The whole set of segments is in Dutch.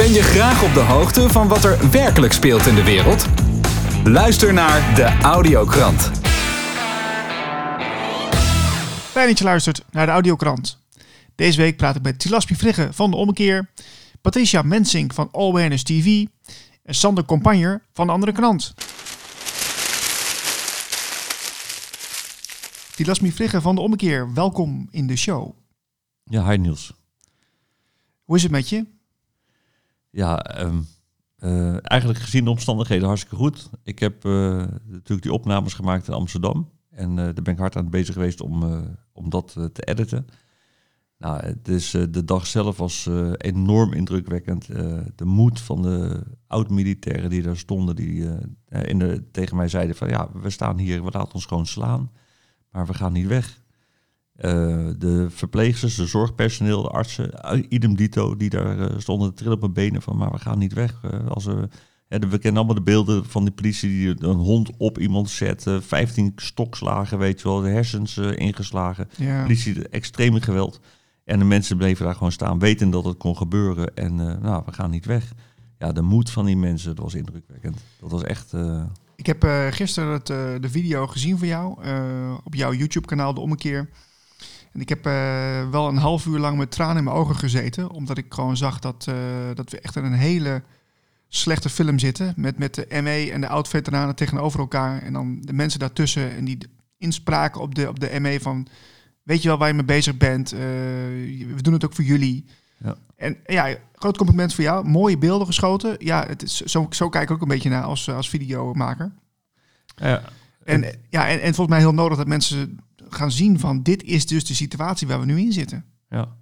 Ben je graag op de hoogte van wat er werkelijk speelt in de wereld? Luister naar de Audiokrant. Fijn dat je luistert naar de Audiokrant. Deze week praat ik met Tilaspi Vrigge van De Ommekeer, Patricia Mensink van All Awareness TV en Sander Compagner van De Andere Krant. Tilasmi Vrigge van De Ommekeer, welkom in de show. Ja, hi Niels. Hoe is het met je? Ja, ehm, eh, eigenlijk gezien de omstandigheden hartstikke goed. Ik heb eh, natuurlijk die opnames gemaakt in Amsterdam. En eh, daar ben ik hard aan bezig geweest om, om dat te editen. Nou, het is, de dag zelf was enorm indrukwekkend. de moed van de oud-militairen die daar stonden, die in de, tegen mij zeiden van ja, we staan hier, we laten ons gewoon slaan. Maar we gaan niet weg. Uh, de verpleegsters, de zorgpersoneel, de artsen, uh, idem dito, die daar uh, stonden te trillen op hun benen van, maar we gaan niet weg. als we, we kennen allemaal de beelden van die politie die een hond op iemand zet, 15 stokslagen, weet je wel, de hersens ingeslagen. Ja. Politie, extreme geweld. En de mensen bleven daar gewoon staan, weten dat het kon gebeuren. En nou, we gaan niet weg. Ja, de moed van die mensen, dat was indrukwekkend. Dat was echt... Ik heb gisteren het, de video gezien van jou op jouw YouTube-kanaal, De Ommekeer. En ik heb uh, wel een half uur lang met tranen in mijn ogen gezeten. Omdat ik gewoon zag dat, uh, dat we echt in een hele slechte film zitten. Met, met de ME en de oud-veteranen tegenover elkaar. En dan de mensen daartussen. En die inspraken op de, op de ME van... Weet je wel waar je mee bezig bent? Uh, we doen het ook voor jullie. Ja. En ja, groot compliment voor jou. Mooie beelden geschoten. Ja, het is, zo, zo kijk ik ook een beetje naar als, als videomaker. Ja. En, ja, en, en volgens mij heel nodig dat mensen gaan zien van dit is dus de situatie waar we nu in zitten. Ja,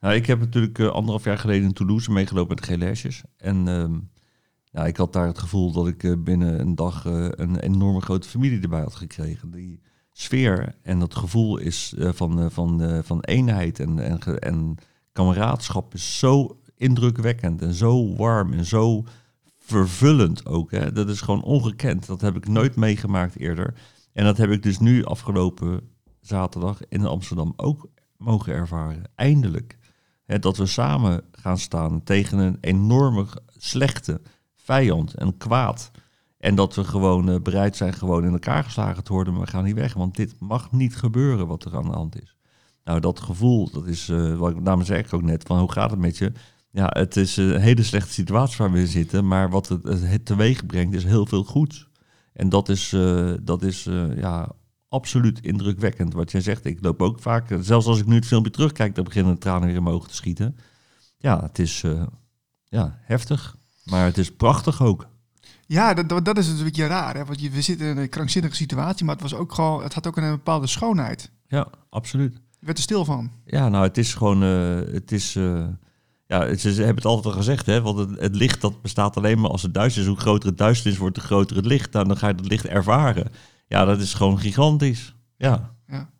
nou, ik heb natuurlijk uh, anderhalf jaar geleden in Toulouse meegelopen met GLS'jes. En uh, ja, ik had daar het gevoel dat ik uh, binnen een dag uh, een enorme grote familie erbij had gekregen. Die sfeer en dat gevoel is van, van, van eenheid en, en, en kameraadschap is zo indrukwekkend en zo warm en zo vervullend ook. Hè. Dat is gewoon ongekend. Dat heb ik nooit meegemaakt eerder. En dat heb ik dus nu afgelopen zaterdag in Amsterdam ook mogen ervaren. Eindelijk. dat we samen gaan staan tegen een enorme slechte vijand en kwaad. En dat we gewoon uh, bereid zijn gewoon in elkaar geslagen te worden, maar we gaan niet weg. Want dit mag niet gebeuren wat er aan de hand is. Nou, dat gevoel, dat is uh, wat ik namens zeg ook net, van hoe gaat het met je? Ja, het is een hele slechte situatie waar we zitten, maar wat het, het teweeg brengt is heel veel goeds. En dat is, uh, dat is ja, absoluut indrukwekkend. Wat jij zegt, ik loop ook vaak, zelfs als ik nu het filmpje terugkijk, dan beginnen de tranen weer omhoog te schieten. Ja, het is uh, ja, heftig, maar het is prachtig ook. Ja, dat, dat is een beetje raar. Hè? Want je, we zitten in een krankzinnige situatie, maar het, was ook gewoon, het had ook een bepaalde schoonheid. Ja, absoluut. Je werd er stil van. Ja, nou, het is gewoon, uh, het is... Uh, ja, ze hebben het altijd al gezegd, hè? Want het, het, licht dat bestaat alleen maar als het duister is. Hoe groter het duisternis wordt, hoe groter het licht. Nou, dan ga je het licht ervaren. Ja, dat is gewoon gigantisch. Ja. ja.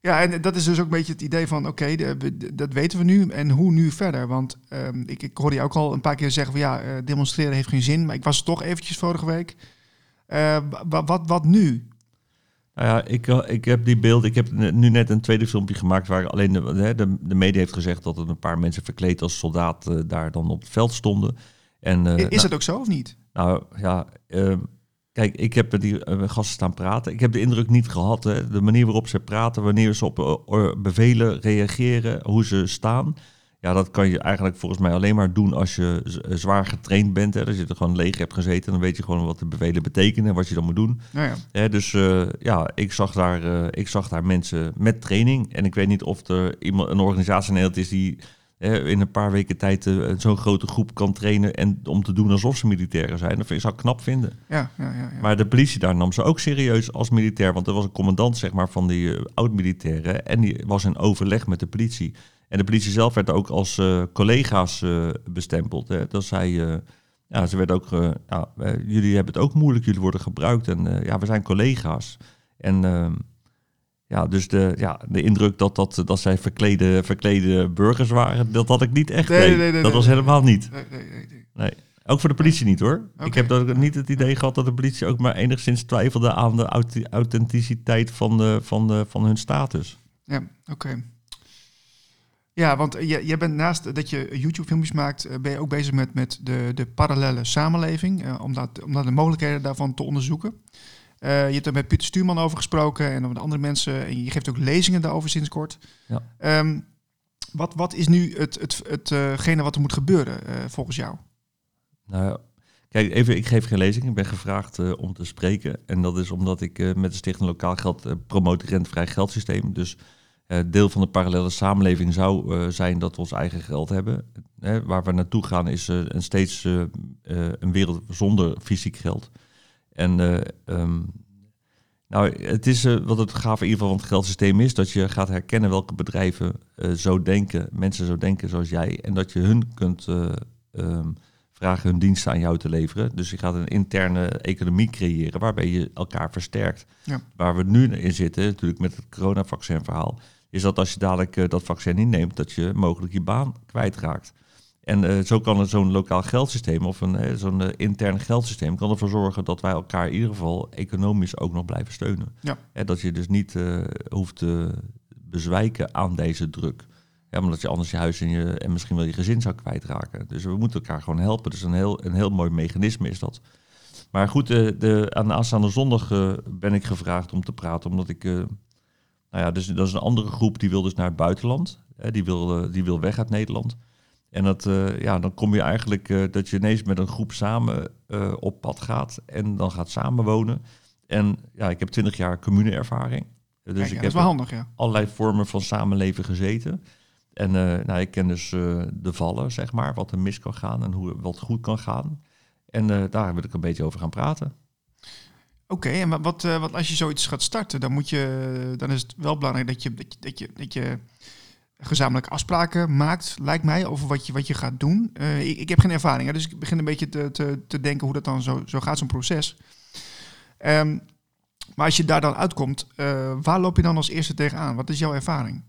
Ja, en dat is dus ook een beetje het idee van, oké, dat weten we nu en hoe nu verder? Want um, ik, ik hoorde je ook al een paar keer zeggen van, ja, uh, demonstreren heeft geen zin, maar ik was er toch eventjes vorige week. Uh, wat, wat, wat nu? Nou ja, ik, eh, ik heb die beeld, ik heb nu net een tweede filmpje gemaakt waar alleen de, de, de media heeft gezegd dat er een paar mensen verkleed als soldaat daar dan op het veld stonden. En, is nou, het ook zo of niet? Nou ja, ehm, Kijk, ik heb met die uh, gasten staan praten. Ik heb de indruk niet gehad, hè, de manier waarop ze praten, wanneer ze op uh, bevelen reageren, hoe ze staan. Ja, dat kan je eigenlijk volgens mij alleen maar doen als je zwaar getraind bent. Hè. Als je er gewoon leeg hebt gezeten, dan weet je gewoon wat de bevelen betekenen en wat je dan moet doen. Nou ja. dus uh, ja, ik zag, daar, ik zag daar mensen met training. En ik weet niet of er iemand, een organisatie in Nederland is die in een paar weken tijd uh, zo'n grote groep kan trainen en om te doen alsof ze militairen zijn. Dat zou ik knap vinden. Ja, ja, ja, ja, Maar de politie daar nam ze ook serieus als militair, want er was een commandant zeg maar, van die uh, oud-militairen en die was in overleg met de politie. En de politie zelf werd ook als uh, collega's bestempeld. Hè. Dat zei, ja, ze werd ook, jullie hebben het ook moeilijk, jullie worden gebruikt en ja, we zijn collega's. En ehm, ja, dus de, ja, de indruk dat, dat, dat zij verklede, verklede burgers waren, dat had ik niet echt. Nee, nee, nee, dat was helemaal niet. Nee, Ook voor de politie niet hoor. Ik heb dat, niet het idee gehad dat de politie ook maar enigszins twijfelde aan de authenticiteit van, de, van, de, van hun status. Ja, oké. Ja, want je, jij bent naast dat je YouTube-filmpjes maakt, eh, ben je ook bezig met, met de, de parallele samenleving, uh, om, dat, om dat de mogelijkheden daarvan te onderzoeken. Uh, je hebt er met Pieter Stuurman over gesproken en met andere mensen. En je geeft ook lezingen daarover sinds kort. Ja. Um, wat, wat is nu het, het, hetgene wat er moet gebeuren volgens jou? Nou, kijk, even, ik geef geen lezing. Ik ben gevraagd om te spreken. En dat is omdat ik met de Stichting Lokaal Geld uh, promoot rentevrij geldsysteem. Dus deel van de parallele samenleving zou zijn dat we ons eigen geld hebben. Waar we naartoe gaan is een steeds een wereld zonder fysiek geld. En um, nou, het is wat het gaaf in ieder geval van het geldsysteem is, dat je gaat herkennen welke bedrijven zo denken, mensen zo denken zoals jij, en dat je hun kunt um, vragen hun diensten aan jou te leveren. Dus je gaat een interne economie creëren waarbij je elkaar versterkt. Ja. Waar we nu in zitten, natuurlijk met het coronavaccin verhaal, is dat als je dadelijk uh, dat vaccin inneemt, dat je mogelijk je baan kwijtraakt. En uh, zo kan zo'n lokaal geldsysteem of een, uh, zo'n intern geldsysteem kan ervoor zorgen dat wij elkaar in ieder geval economisch ook nog blijven steunen. Ja. En dat je dus niet hoeft te bezwijken aan deze druk. Ja, omdat je anders je huis en, je, en misschien wel je gezin zou kwijtraken. Dus we moeten elkaar gewoon helpen. Dus een heel, een heel mooi mechanisme is dat. Maar goed, de, de, aan de aanstaande zondag ben ik gevraagd om te praten, omdat ik nou ja, dus dat is een andere groep die wil dus naar het buitenland. Hè, die, wil, uh, die wil weg uit Nederland. En dat, uh, ja, dan kom je eigenlijk uh, dat je ineens met een groep samen op pad gaat en dan gaat samenwonen. En ja, ik heb twintig jaar commune-ervaring. Dus Kijk, ik heb wel handig, ja. allerlei vormen van samenleven gezeten. En nou, ik ken dus de vallen, zeg maar, wat er mis kan gaan en hoe wat goed kan gaan. En daar wil ik een beetje over gaan praten. Oké, en wat, wat als je zoiets gaat starten, dan, moet je, dan is het wel belangrijk dat je, dat je, dat je, dat je gezamenlijke afspraken maakt, lijkt mij, over wat je, wat je gaat doen. Uh, ik, ik, heb geen ervaring, dus ik begin een beetje te, te, te denken hoe dat dan zo, zo gaat, zo'n proces. Um, maar als je daar dan uitkomt, uh, waar loop je dan als eerste tegenaan? Wat is jouw ervaring?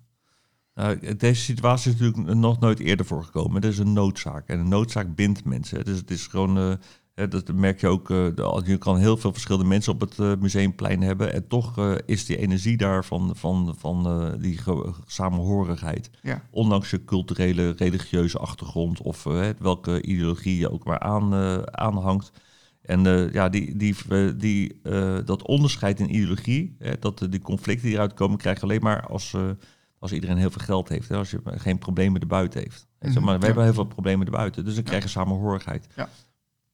Nou, deze situatie is natuurlijk nog nooit eerder voorgekomen. Het is een noodzaak en een noodzaak bindt mensen. Dus het is gewoon dat merk je ook. Uh, je kan heel veel verschillende mensen op het uh, museumplein hebben. En toch uh, is die energie daar van, van, van die samenhorigheid. Ja. Ondanks je culturele, religieuze achtergrond of welke ideologie je ook maar aan, aanhangt. En ja, die, die, die, dat onderscheid in ideologie, dat die conflicten die eruit komen, krijg je alleen maar als, als iedereen heel veel geld heeft. Hè, als je geen problemen erbuiten heeft. Mm -hmm. maar we hebben heel veel problemen erbuiten. Dus dan krijg je samenhorigheid. Ja.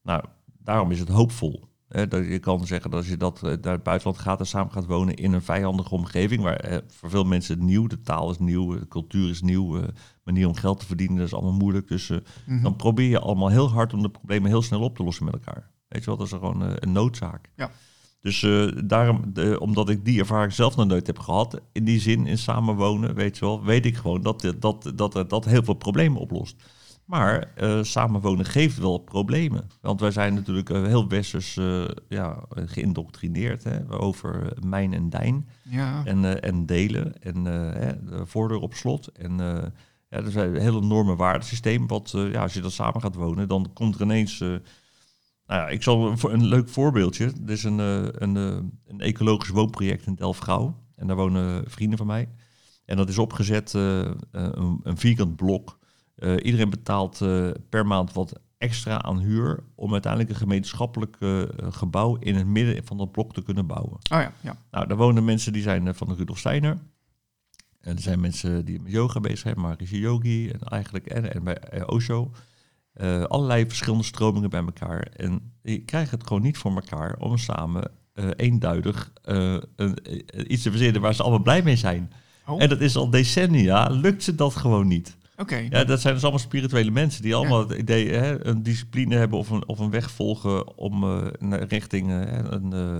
Nou, daarom is het hoopvol. Hè, dat je kan zeggen dat als je dat, eh, naar het buitenland gaat en samen gaat wonen in een vijandige omgeving, waar eh, voor veel mensen nieuw, de taal is nieuw, de cultuur is nieuw, uh, manier om geld te verdienen, dat is allemaal moeilijk. Dus mm dan probeer je allemaal heel hard om de problemen heel snel op te lossen met elkaar. Weet je wel, dat is gewoon een noodzaak. Ja. Dus daarom, omdat ik die ervaring zelf nog nooit heb gehad, in die zin, in samenwonen, weet je wel, weet ik gewoon dat dat, dat, dat, dat heel veel problemen oplost. Maar uh, samenwonen geeft wel problemen. Want wij zijn natuurlijk uh, heel westers uh, ja, geïndoctrineerd hè, over mijn en dijn. Ja. En, en delen en de voordeur op slot. En ja, er zijn een hele enorme waardesysteem. Wat ja, als je dan samen gaat wonen, dan komt er ineens. nou ja, ik zal een, een leuk voorbeeldje. Er is een, een, een ecologisch woonproject in Delft-Gouw. En daar wonen vrienden van mij. En dat is opgezet een, een vierkant blok. Uh, iedereen betaalt uh, per maand wat extra aan huur om uiteindelijk een gemeenschappelijk uh, gebouw in het midden van dat blok te kunnen bouwen. Oh ja, ja. Nou, daar wonen mensen die zijn van de Rudolf Steiner. En er zijn mensen die met yoga bezig zijn, Marishi Yogi en eigenlijk en, en bij Osho. allerlei verschillende stromingen bij elkaar. En je krijgt het gewoon niet voor elkaar om samen eenduidig een, iets te verzinnen waar ze allemaal blij mee zijn. Oh. En dat is al decennia, lukt ze dat gewoon niet. Ja, dat zijn dus allemaal spirituele mensen die allemaal het idee, hè, een discipline hebben of een, of een weg volgen om uh, richting uh, een, uh,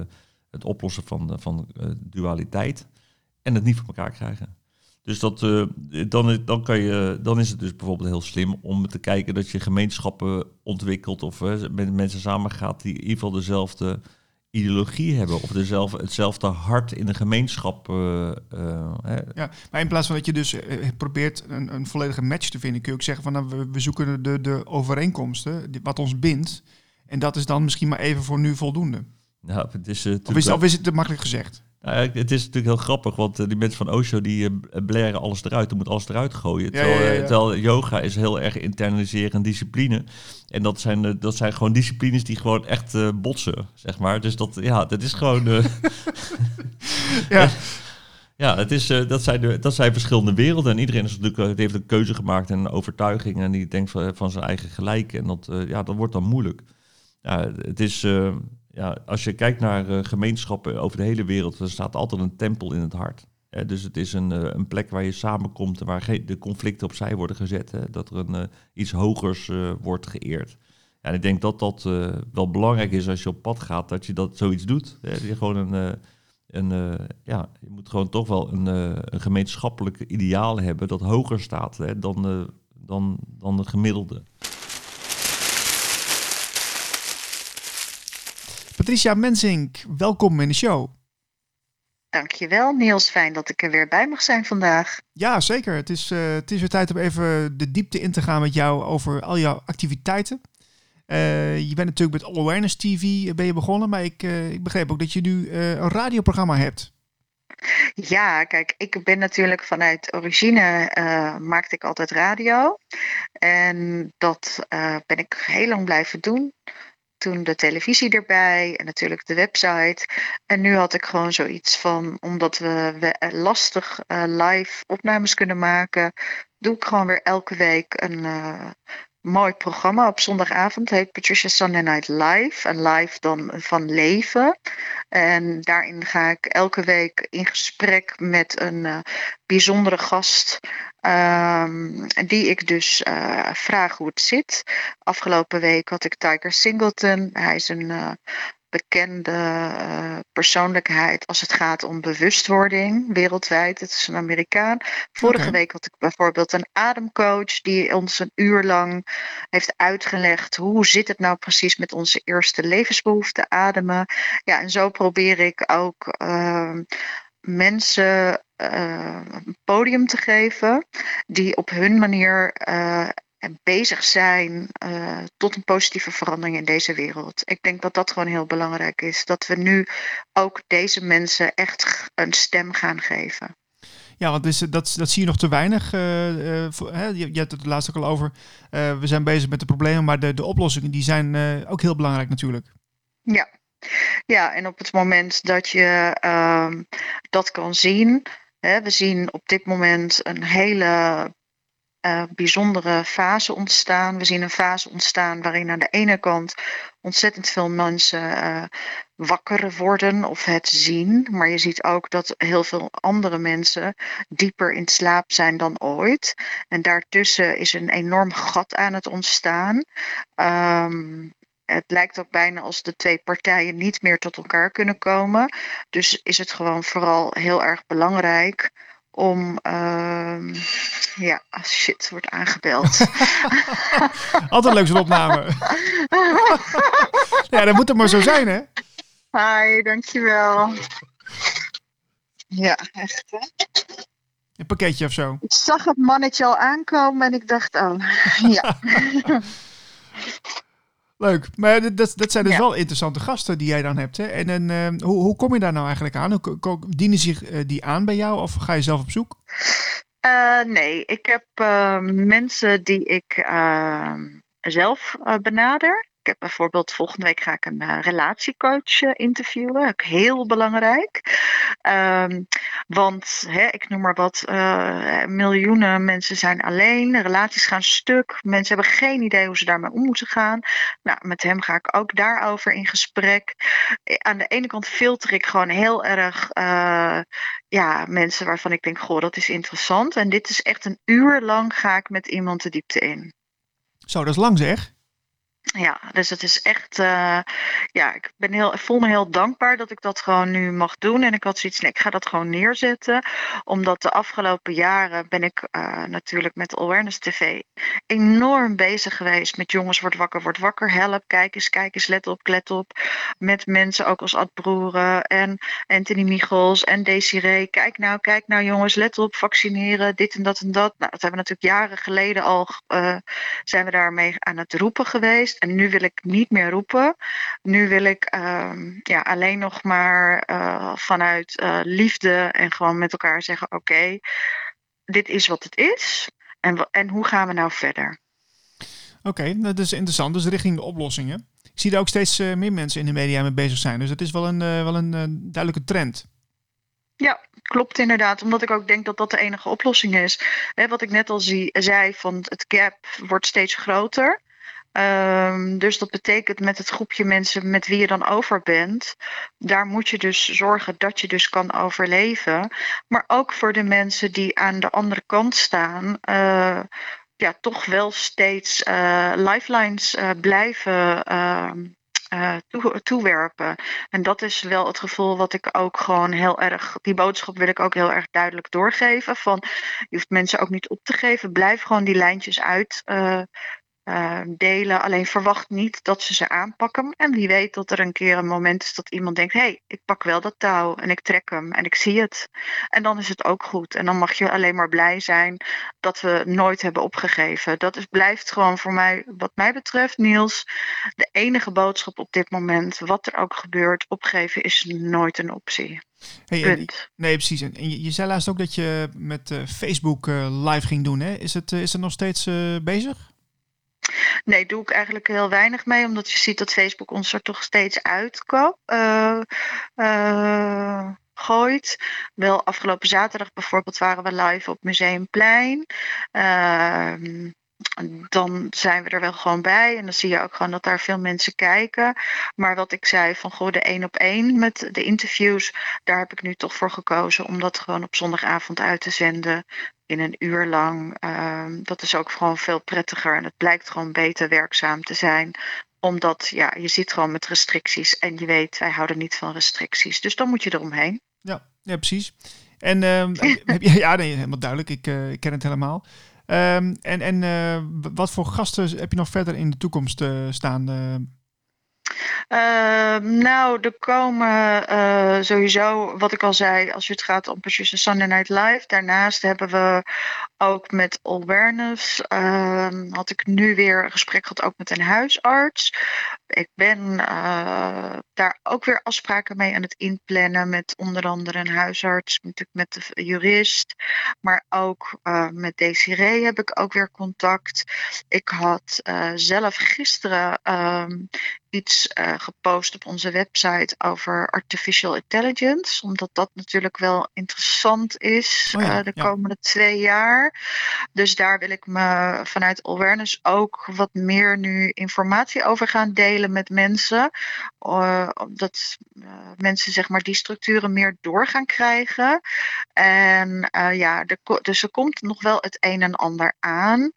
het oplossen van, van dualiteit en het niet voor elkaar krijgen. Dus dat, dan, dan, kan je, dan is het dus bijvoorbeeld heel slim om te kijken dat je gemeenschappen ontwikkelt of met mensen samen gaat die in ieder geval dezelfde ideologie hebben of dezelfde, hetzelfde hart in de gemeenschap. Uh, ja, maar in plaats van dat je dus uh, probeert een, een, volledige match te vinden, kun je ook zeggen van nou, we, we zoeken de, de overeenkomsten, wat ons bindt. En dat is dan misschien maar even voor nu voldoende. Nou, het is, of, is, of is het te makkelijk gezegd? Nou het is natuurlijk heel grappig, want die mensen van Osho die uh, blaren alles eruit. Er moet alles eruit gooien. Ja, ja, terwijl, yoga is heel erg internaliseren discipline. En dat zijn, dat zijn gewoon disciplines die gewoon echt botsen, zeg maar. Dus dat, ja, dat is gewoon... ja. Ja, het is, dat, zijn de, dat zijn verschillende werelden. En iedereen is natuurlijk, heeft een keuze gemaakt en een overtuiging. En die denkt van, van zijn eigen gelijk. En dat, ja, dat wordt dan moeilijk. Ja, het is, ja, als je kijkt naar uh, gemeenschappen over de hele wereld, er staat altijd een tempel in het hart. dus het is een, uh, een plek waar je samenkomt en waar de conflicten opzij worden gezet. Hè, dat er een, uh, iets hogers wordt geëerd. En ik denk dat dat wel belangrijk is als je op pad gaat, dat je dat zoiets doet. Hè, je, gewoon een, ja, je moet gewoon toch wel een, een gemeenschappelijk ideaal hebben dat hoger staat hè, dan, dan, dan het gemiddelde. Patricia Mensink, welkom in de show. Dankjewel Niels, fijn dat ik er weer bij mag zijn vandaag. Ja, zeker. Het is, uh, het is weer tijd om even de diepte in te gaan met jou over al jouw activiteiten. Uh, je bent natuurlijk met All Awareness TV eh, ben je begonnen, maar ik, uh, ik begreep ook dat je nu een radioprogramma hebt. Ja, kijk, ik ben natuurlijk vanuit origine maakte ik altijd radio. En dat ben ik heel lang blijven doen toen de televisie erbij en natuurlijk de website. En nu had ik gewoon zoiets van, omdat we, lastig uh, live opnames kunnen maken, doe ik gewoon weer elke week een uh, mooi programma op zondagavond. Heet Patricia Sunday Night Live. En live dan van leven. En daarin ga ik elke week in gesprek met een uh, bijzondere gast. Um, die ik dus uh, vraag hoe het zit. Afgelopen week had ik Tiger Singleton. Hij is een uh, bekende uh, persoonlijkheid als het gaat om bewustwording wereldwijd. Het is een Amerikaan. Vorige okay. week had ik bijvoorbeeld een ademcoach die ons een uur lang heeft uitgelegd hoe zit het nou precies met onze eerste levensbehoefte ademen. Ja, en zo probeer ik ook uh, mensen uh, een podium te geven die op hun manier uh, bezig zijn uh, tot een positieve verandering in deze wereld. Ik denk dat dat gewoon heel belangrijk is. Dat we nu ook deze mensen echt een stem gaan geven. Ja, want is, dat, dat zie je nog te weinig. Uh, uh, voor, hè? Je, je hebt het laatst ook al over. We zijn bezig met de problemen, maar de, de oplossingen die zijn ook heel belangrijk natuurlijk. Ja. ja, en op het moment dat je ehm, dat kan zien. We zien op dit moment een hele uh, bijzondere fase ontstaan. We zien een fase ontstaan waarin aan de ene kant ontzettend veel mensen uh, wakker worden of het zien. Maar je ziet ook dat heel veel andere mensen dieper in slaap zijn dan ooit. En daartussen is een enorm gat aan het ontstaan. Um, het lijkt ook bijna als de twee partijen niet meer tot elkaar kunnen komen. Dus is het gewoon vooral heel erg belangrijk om. Uh, ja, oh shit, wordt aangebeld. Altijd leuk zo'n opname. ja, dat moet er maar zo zijn, hè? Hi, dankjewel. Ja, echt, hè? Een pakketje of zo. Ik zag het mannetje al aankomen en ik dacht, oh, ja. Leuk. Maar dat, dat zijn dus ja. wel interessante gasten die jij dan hebt. Hè? En, en uh, hoe, hoe kom je daar nou eigenlijk aan? Hoe, dienen zich uh, die aan bij jou of ga je zelf op zoek? Uh, nee, ik heb mensen die ik zelf benader. Ik heb bijvoorbeeld volgende week ga ik een uh, relatiecoach uh, interviewen. Ook heel belangrijk. Um, want hè, ik noem maar wat, uh, miljoenen mensen zijn alleen. Relaties gaan stuk. Mensen hebben geen idee hoe ze daarmee om moeten gaan. Nou, met hem ga ik ook daarover in gesprek. Aan de ene kant filter ik gewoon heel erg ja, mensen waarvan ik denk, goh, dat is interessant. En dit is echt een uur lang ga ik met iemand de diepte in. Zo, dat is lang zeg. Ja, dus het is echt, uh, ja, ik ben heel, voel me heel dankbaar dat ik dat gewoon nu mag doen. En ik had zoiets, nee, ik ga dat gewoon neerzetten. Omdat de afgelopen jaren ben ik uh, natuurlijk met Awareness TV enorm bezig geweest met jongens, word wakker, word wakker, help, kijk eens, kijk eens, let op, let op. Met mensen ook als Ad Broeren en Anthony Michels en Desiree. Kijk nou, kijk nou jongens, let op, vaccineren, dit en dat en dat. Nou, dat hebben we natuurlijk jaren geleden al, uh, zijn we daarmee aan het roepen geweest. Geweest en nu wil ik niet meer roepen. Nu wil ik ehm, ja, alleen nog maar uh, vanuit uh, liefde en gewoon met elkaar zeggen: oké, dit is wat het is. En, en hoe gaan we nou verder? Oké, okay, dat is interessant. Dus richting de oplossingen. Ik zie daar ook steeds uh, meer mensen in de media mee bezig zijn. Dus het is wel een, wel een duidelijke trend. Ja, klopt inderdaad. Omdat ik ook denk dat dat de enige oplossing is. Hè, wat ik net al zie, zei, van het gap wordt steeds groter. Um, dus dat betekent met het groepje mensen met wie je dan over bent, daar moet je dus zorgen dat je dus kan overleven. Maar ook voor de mensen die aan de andere kant staan, uh, ja, toch wel steeds uh, lifelines uh, blijven toe, toewerpen. En dat is wel het gevoel wat ik ook gewoon heel erg, die boodschap wil ik ook heel erg duidelijk doorgeven. Van je hoeft mensen ook niet op te geven, blijf gewoon die lijntjes uit. Uh, delen. Alleen verwacht niet dat ze ze aanpakken. En wie weet dat er een keer een moment is dat iemand denkt: hé, hey, ik pak wel dat touw en ik trek hem en ik zie het. En dan is het ook goed. En dan mag je alleen maar blij zijn dat we nooit hebben opgegeven. Dat is, blijft gewoon voor mij, wat mij betreft, Niels, de enige boodschap op dit moment. Wat er ook gebeurt, opgeven is nooit een optie. Hey, Punt. nee, precies. En je, je, zei laatst ook dat je met uh, Facebook uh, live ging doen. Hè? Is, het, is het nog steeds bezig? Nee, doe ik eigenlijk heel weinig mee, omdat je ziet dat Facebook ons er toch steeds uitkoopt. Uh, uh, gooit. Wel afgelopen zaterdag bijvoorbeeld waren we live op Museumplein. Uh, dan zijn we er wel gewoon bij. En dan zie je ook gewoon dat daar veel mensen kijken. Maar wat ik zei van goh, de één op één met de interviews, daar heb ik nu toch voor gekozen om dat gewoon op zondagavond uit te zenden. In een uur lang. Um, dat is ook gewoon veel prettiger. En het blijkt gewoon beter werkzaam te zijn omdat ja, je zit gewoon met restricties en je weet, wij houden niet van restricties. Dus dan moet je eromheen. Ja, ja precies. En uh, heb je, ja, nee, helemaal duidelijk. Ik, uh, ik ken het helemaal. Um, en en uh, wat voor gasten heb je nog verder in de toekomst uh, staan? Uh, nou, er komen uh, sowieso, wat ik al zei, als het gaat om Patricia Sunday Night Live. Daarnaast hebben we ook met Awareness, uh, had ik nu weer een gesprek gehad ook met een huisarts. Ik ben eh, daar ook weer afspraken mee aan het inplannen met onder andere een huisarts, natuurlijk met de jurist, maar ook uh, met Desiree heb ik ook weer contact. Ik had uh, zelf gisteren ehm, iets gepost op onze website over artificial intelligence, omdat dat natuurlijk wel interessant is oh ja, de komende ja. twee jaar. Dus daar wil ik me vanuit awareness ook wat meer nu informatie over gaan delen met mensen. Uh, dat uh, mensen zeg maar die structuren meer door gaan krijgen. En uh, ja, dus er komt nog wel het een en ander aan.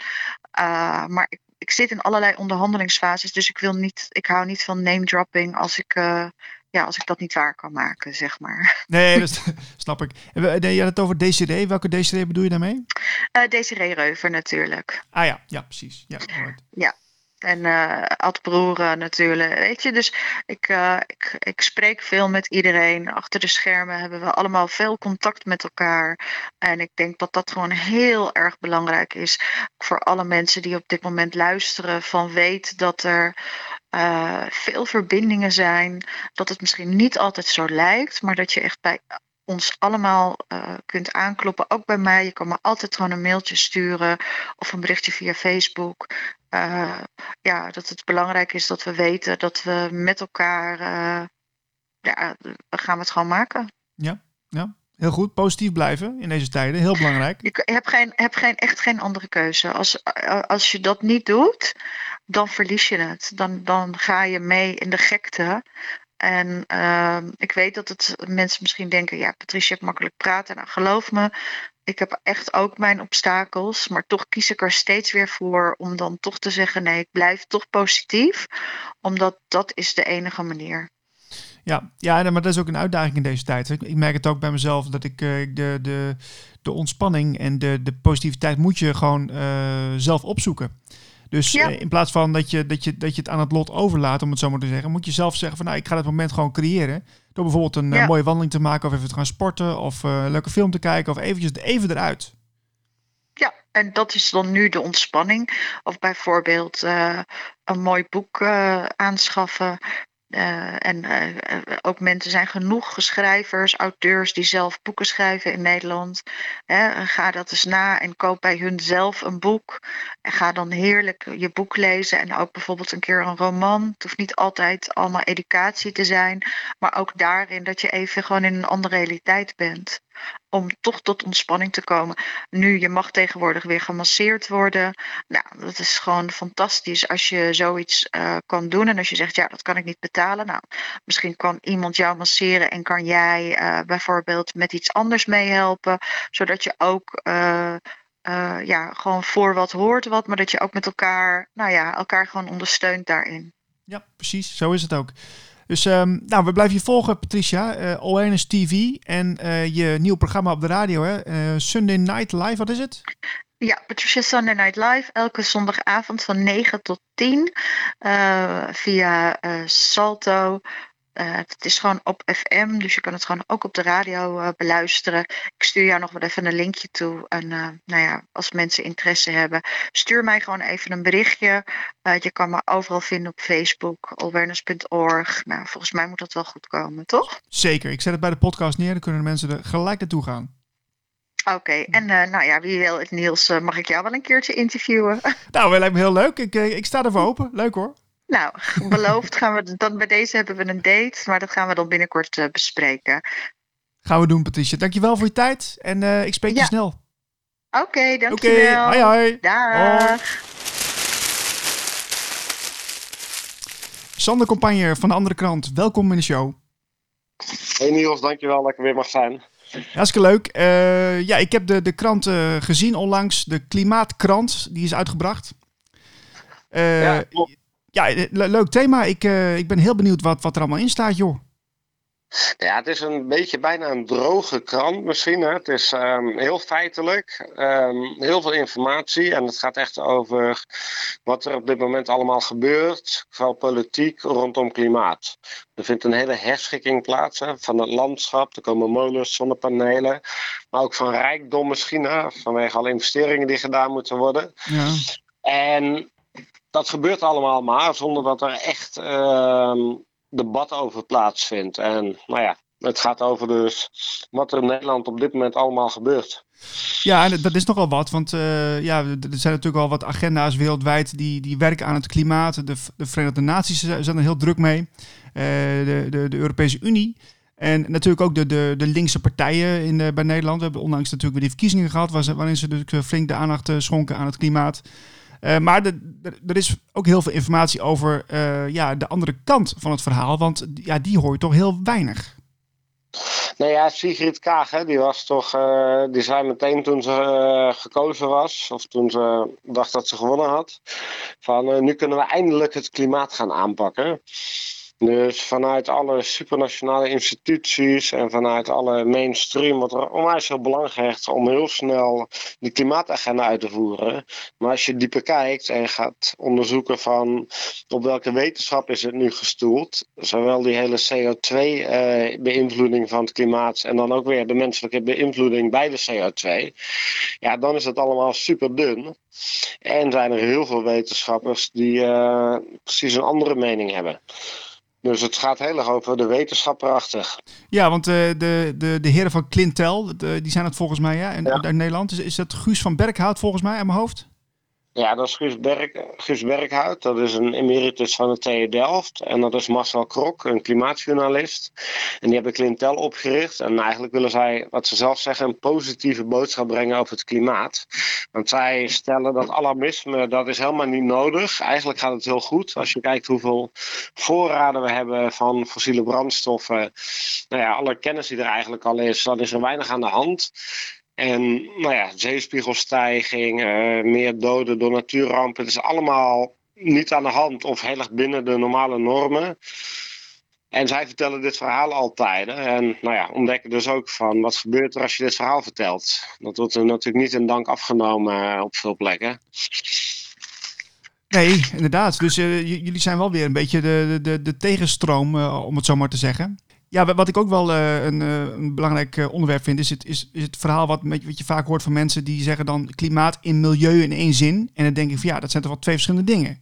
maar ik, ik zit in allerlei onderhandelingsfases, dus ik wil niet, ik hou niet van name dropping als ik ja, als ik dat niet waar kan maken, zeg maar. Nee, dat snap ik. Je had het over DCD. Welke DCD bedoel je daarmee? Uh, DCD Reuver natuurlijk. Ah ja, ja precies. Ja, ja. En uh, Ad Broeren natuurlijk. Weet je, dus ik, uh, ik, ik spreek veel met iedereen. Achter de schermen hebben we allemaal veel contact met elkaar. En ik denk dat dat gewoon heel erg belangrijk is voor alle mensen die op dit moment luisteren. Van weet dat er uh, veel verbindingen zijn. Dat het misschien niet altijd zo lijkt, maar dat je echt bij ons allemaal uh, kunt aankloppen. Ook bij mij. Je kan me altijd gewoon een mailtje sturen of een berichtje via Facebook. Uh, ja, dat het belangrijk is dat we weten dat we met elkaar. Ja, we gaan het gewoon maken. Ja, ja. Heel goed, positief blijven in deze tijden, heel belangrijk. Je hebt, geen, hebt geen, echt geen andere keuze. Als, als je dat niet doet, dan verlies je het. Dan, dan ga je mee in de gekte. En uh, ik weet dat het mensen misschien denken, ja, Patricia heeft makkelijk praten. Nou, geloof me, ik heb echt ook mijn obstakels. Maar toch kies ik er steeds weer voor om dan toch te zeggen, nee, ik blijf toch positief. Omdat dat is de enige manier. Ja, ja, maar dat is ook een uitdaging in deze tijd. Ik merk het ook bij mezelf dat ik uh, de, de, de ontspanning en de, de positiviteit moet je gewoon uh, zelf opzoeken. Dus ja. in plaats van dat je, dat, je, dat je het aan het lot overlaat, om het zo maar te zeggen, moet je zelf zeggen van nou, ik ga dat moment gewoon creëren. Door bijvoorbeeld een ja. uh, mooie wandeling te maken of even te gaan sporten of uh, een leuke film te kijken of eventjes even eruit. Ja, en dat is dan nu de ontspanning. Of bijvoorbeeld uh, een mooi boek aanschaffen. Uh, en uh, ook mensen zijn genoeg schrijvers, auteurs die zelf boeken schrijven in Nederland. Ga dat eens na en koop bij hun zelf een boek. En ga dan heerlijk je boek lezen en ook bijvoorbeeld een keer een roman. Het hoeft niet altijd allemaal educatie te zijn, maar ook daarin dat je even gewoon in een andere realiteit bent om toch tot ontspanning te komen. Nu, je mag tegenwoordig weer gemasseerd worden. Nou, dat is gewoon fantastisch als je zoiets uh, kan doen. En als je zegt, ja, dat kan ik niet betalen. Nou, misschien kan iemand jou masseren en kan jij uh, bijvoorbeeld met iets anders meehelpen. Zodat je ook... Uh, ja, gewoon voor wat hoort wat, maar dat je ook met elkaar, nou ja, elkaar gewoon ondersteunt daarin. Ja, precies. Zo is het ook. Dus um, nou, we blijven je volgen, Patricia. Uh, Awareness TV en uh, je nieuw programma op de radio, hè? Uh, Sunday Night Live, wat is het? Ja, Patricia Sunday Night Live, elke zondagavond van 9 tot 10 via Salto. Uh, het is gewoon op FM, dus je kan het gewoon ook op de radio uh, beluisteren. Ik stuur jou nog wel even een linkje toe. En uh, nou ja, als mensen interesse hebben, stuur mij gewoon even een berichtje. je kan me overal vinden op Facebook, awareness.org. Nou, volgens mij moet dat wel goed komen, toch? Zeker. Ik zet het bij de podcast neer, dan kunnen de mensen er gelijk naartoe gaan. Oké, okay. en nou ja, wie wil het, Niels, mag ik jou wel een keertje interviewen? Nou, dat lijkt me heel leuk. Ik, ik sta ervoor open. Leuk hoor. Nou, beloofd gaan we dan bij deze hebben we een date, maar dat gaan we dan binnenkort uh, bespreken. Gaan we doen, Patricia. Dankjewel voor je tijd en uh, ik spreek ja. je snel. Oké, okay, dankjewel. Oké, okay, hoi hoi. Dag. Sander van de andere krant, welkom in de show. Hey Niels, dankjewel dat ik er weer mag zijn. Hartstikke leuk. Uh, ja, ik heb de, de krant uh, gezien onlangs, de Klimaatkrant, die is uitgebracht. Uh, ja, klopt ja, eh, leuk thema. Ik, uh, ik ben heel benieuwd wat, wat er allemaal in staat, joh. Ja, het is een beetje bijna een droge krant misschien. Hè. Het is um, heel feitelijk, um, heel veel informatie. En het gaat echt over wat er op dit moment allemaal gebeurt, vooral politiek rondom klimaat. Er vindt een hele herschikking plaats hè, van het landschap. Er komen molens, zonnepanelen. Maar ook van rijkdom misschien, hè, vanwege alle investeringen die gedaan moeten worden. Ja. En dat gebeurt allemaal maar zonder dat er echt uh, debat over plaatsvindt. En nou ja, het gaat over dus wat er in Nederland op dit moment allemaal gebeurt. Ja, en dat is nogal wat, want uh, ja, er zijn natuurlijk al wat agenda's wereldwijd die, die werken aan het klimaat. De, de Verenigde Naties zijn er heel druk mee, uh, de, de, de Europese Unie. En natuurlijk ook de, de, de linkse partijen in de, bij Nederland. We hebben onlangs natuurlijk weer die verkiezingen gehad, waarin ze natuurlijk flink de aandacht schonken aan het klimaat. Uh, maar er is ook heel veel informatie over uh, ja, de andere kant van het verhaal. Want ja, die hoor je toch heel weinig. Nou ja, Sigrid Kaag, hè, die was toch, uh, die zei meteen toen ze gekozen was, of toen ze dacht dat ze gewonnen had, van nu kunnen we eindelijk het klimaat gaan aanpakken. Dus vanuit alle supranationale instituties en vanuit alle mainstream wordt er onwijs veel belang gehecht om heel snel de klimaatagenda uit te voeren. Maar als je dieper kijkt en gaat onderzoeken van op welke wetenschap is het nu gestoeld, zowel die hele CO2-beïnvloeding eh, van het klimaat en dan ook weer de menselijke beïnvloeding bij de CO2, ja, dan is het allemaal super dun. En zijn er heel veel wetenschappers die uh, precies een andere mening hebben. Dus het gaat heel erg over de wetenschap erachter. Ja, want uh, de, de, de heren van Clintel, de, die zijn het volgens mij ja, in, ja. in Nederland. Is, is dat Guus van Berkhout volgens mij aan mijn hoofd? Ja, dat is Guus, Berk, Berkhout. Dat is een emeritus van de TU Delft. En dat is Marcel Krok, een klimaatjournalist. En die hebben Clintel opgericht. En eigenlijk willen zij, wat ze zelf zeggen, een positieve boodschap brengen over het klimaat. Want zij stellen dat alarmisme, dat is helemaal niet nodig. Eigenlijk gaat het heel goed. Als je kijkt hoeveel voorraden we hebben van fossiele brandstoffen. Nou ja, alle kennis die er eigenlijk al is, dan is er weinig aan de hand. En nou ja, zeespiegelstijging, meer doden door natuurrampen. Het is allemaal niet aan de hand of heel erg binnen de normale normen. En zij vertellen dit verhaal altijd. En nou ja, ontdekken dus ook van wat gebeurt er als je dit verhaal vertelt. Dat wordt er natuurlijk niet in dank afgenomen eh, op veel plekken. Nee, inderdaad. Dus uh, jullie zijn wel weer een beetje de, de, de tegenstroom, uh, om het zo maar te zeggen. Ja, wat ik ook wel uh, een, uh, een, belangrijk uh, onderwerp vind, is het, is, is het verhaal wat, wat je vaak hoort van mensen die zeggen dan klimaat en milieu in één zin. En dan denk ik van ja, dat zijn toch wel twee verschillende dingen.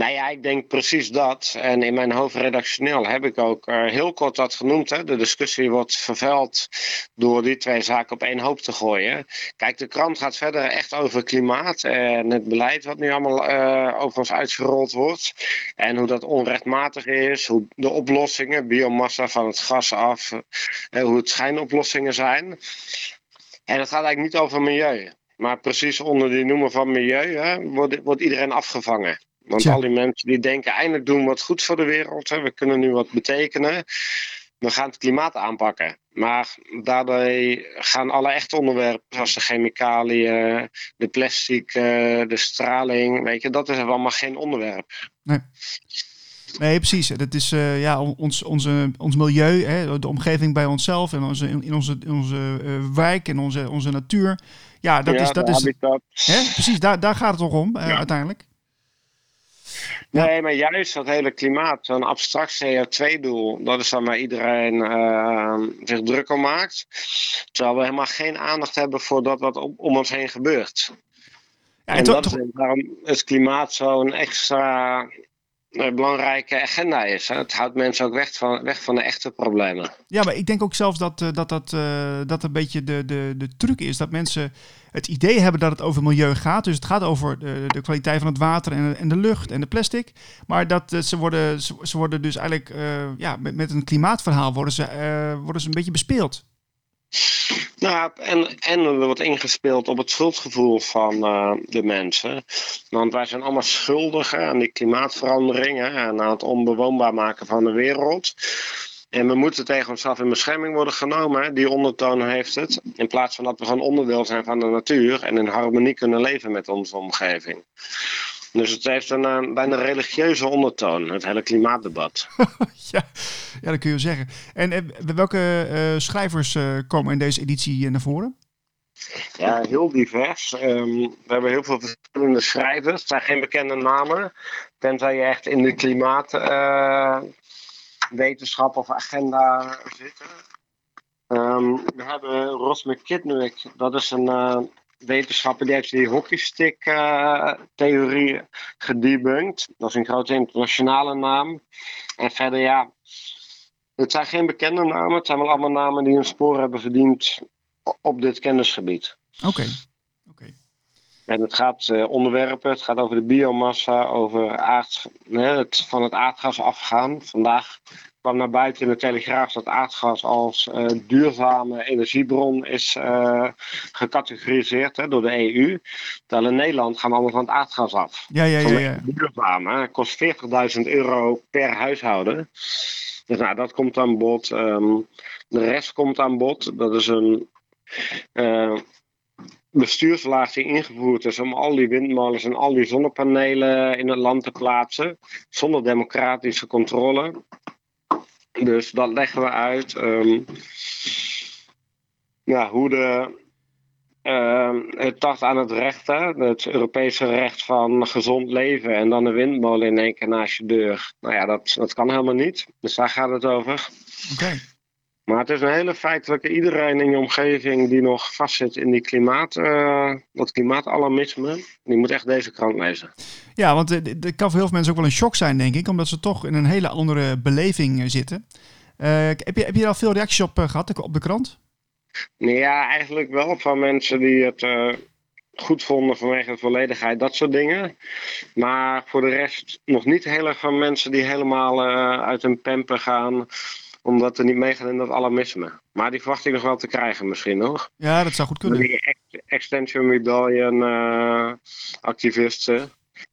Nou ja, ik denk precies dat. En in mijn hoofdredactioneel heb ik ook uh, heel kort dat genoemd. Hè. De discussie wordt vervuild door die twee zaken op één hoop te gooien. Kijk, de krant gaat verder echt over klimaat en het beleid wat nu allemaal uh, over ons uitgerold wordt. En hoe dat onrechtmatig is, hoe de oplossingen, biomassa van het gas af, uh, hoe het schijnoplossingen zijn. En het gaat eigenlijk niet over milieu. Maar precies onder die noemer van milieu hè, wordt, wordt iedereen afgevangen. Want al die mensen die denken, eindelijk doen we wat goed voor de wereld. Hè. We kunnen nu wat betekenen. We gaan het klimaat aanpakken. Maar daarbij gaan alle echte onderwerpen, zoals de chemicaliën, de plastic, de straling, weet je, dat is allemaal geen onderwerp. Nee. Nee, precies. Dat is uh, ja, ons, onze, ons milieu, hè, de omgeving bij onszelf en onze, in onze, in onze uh, wijk en onze, onze natuur. Ja, dat ja, is. Dat is hè, precies, daar, daar gaat het toch om uh, ja. uiteindelijk. Nee, maar juist dat hele klimaat, zo'n abstract CO2-doel, dat is dan waar iedereen uh, zich druk om maakt. Terwijl we helemaal geen aandacht hebben voor dat wat om, ons heen gebeurt. Ja, en, en dat is waarom het klimaat zo'n extra belangrijke agenda is. Hè? Het houdt mensen ook weg van, weg van de echte problemen. Ja, maar ik denk ook zelfs dat dat, dat, uh, dat een beetje de, de, de truc is. Dat mensen het idee hebben dat het over milieu gaat. Dus het gaat over de, de kwaliteit van het water en, en de lucht en de plastic. Maar dat ze, worden, ze, ze, worden dus eigenlijk ja, met, met een klimaatverhaal worden ze, worden ze een beetje bespeeld. Nou, en, en er wordt ingespeeld op het schuldgevoel van uh, de mensen. Want wij zijn allemaal schuldig aan die klimaatverandering hè, en aan het onbewoonbaar maken van de wereld. En we moeten tegen onszelf in bescherming worden genomen. Die ondertoon heeft het. In plaats van dat we gewoon onderdeel zijn van de natuur en in harmonie kunnen leven met onze omgeving. Dus het heeft een, een bijna religieuze ondertoon, het hele klimaatdebat. ja, ja, dat kun je zeggen. En, en welke uh, schrijvers uh, komen in deze editie naar voren? Ja, heel divers. Um, we hebben heel veel verschillende schrijvers. Het zijn geen bekende namen. Tenzij je echt in de klimaatwetenschap of agenda zit. Um, we hebben Ros McKitnick. Dat is een wetenschapper die heeft die hockeystick-theorie uh, gedebunked. Dat is een grote internationale naam. En verder, ja, het zijn geen bekende namen. Het zijn wel allemaal namen die een spoor hebben verdiend op dit kennisgebied. Oké. Okay. Okay. En het gaat uh, onderwerpen, het gaat over de biomassa, over aard, nee, het van het aardgas afgaan. Vandaag kwam naar buiten in de Telegraaf dat aardgas als uh, duurzame energiebron is uh, gecategoriseerd hè, door de EU. Terwijl in Nederland gaan we allemaal van het aardgas af. Ja, ja, ja. ja. Duurzame, het kost 40.000 euro per huishouden. Dus nou, dat komt aan bod. Um, de rest komt aan bod. Dat is een uh, bestuurslaag die ingevoerd is om al die windmolens en al die zonnepanelen in het land te plaatsen. Zonder democratische controle. Dus dat leggen we uit. Um, ja, hoe de, uh, het tacht aan het recht, hè? het Europese recht van gezond leven en dan een windmolen in één keer naast je deur. Nou ja, dat, dat kan helemaal niet. Dus daar gaat het over. Oké. Maar het is een hele feitelijke, iedereen in je omgeving die nog vastzit in die klimaat, uh, dat klimaatalarmisme, die moet echt deze krant lezen. Ja, want het kan voor heel veel mensen ook wel een shock zijn, denk ik, omdat ze toch in een hele andere beleving zitten. Uh, heb, je, heb je er al veel reacties op uh, gehad op de krant? Ja, eigenlijk wel van mensen die het goed vonden vanwege de volledigheid, dat soort dingen. Maar voor de rest nog niet heel erg van mensen die helemaal uit hun pempen gaan omdat er niet meegaan in dat alarmisme. Maar die verwacht ik nog wel te krijgen misschien nog. Ja, dat zou goed kunnen. Die Extension Rebellion uh, activisten.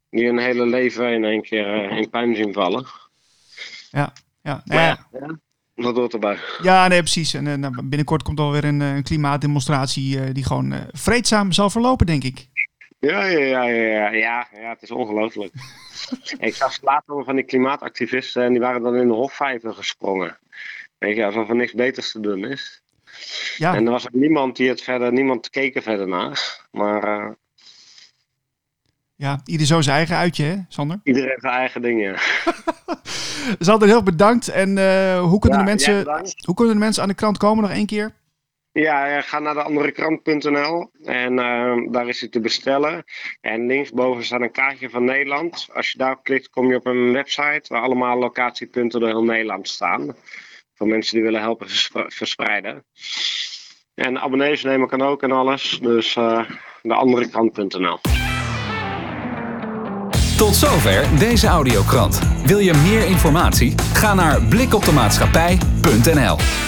Die hun hele leven in één keer uh, in puin zien vallen. Ja, ja. Maar ja, ja dat hoort erbij. Ja, nee, precies. En uh, binnenkort komt alweer een, een klimaatdemonstratie die gewoon vreedzaam zal verlopen, denk ik. Ja, ja, ja, ja, ja, ja, het is ongelooflijk. ik zag later van die klimaatactivisten en die waren dan in de hofvijver gesprongen. Weet je, alsof er niks beters te doen is. Ja. En er was ook niemand die het verder, niemand keek er verder naar. Maar. Uh, ja, ieder zo zijn eigen uitje, hè, Sander? Iedereen zijn eigen dingen. Sander, heel bedankt. En uh, hoe, kunnen ja, de mensen, hoe kunnen de mensen aan de krant komen nog één keer? Ja, ga naar de anderekrant.nl en uh, daar is hij te bestellen. En linksboven staat een kaartje van Nederland. Als je daarop klikt, kom je op een website waar allemaal locatiepunten door heel Nederland staan. Voor mensen die willen helpen verspreiden. En abonnees nemen kan ook en alles. Dus uh, de anderekrant.nl. Tot zover deze audiokrant. Wil je meer informatie? Ga naar blikoptemaatschappij.nl.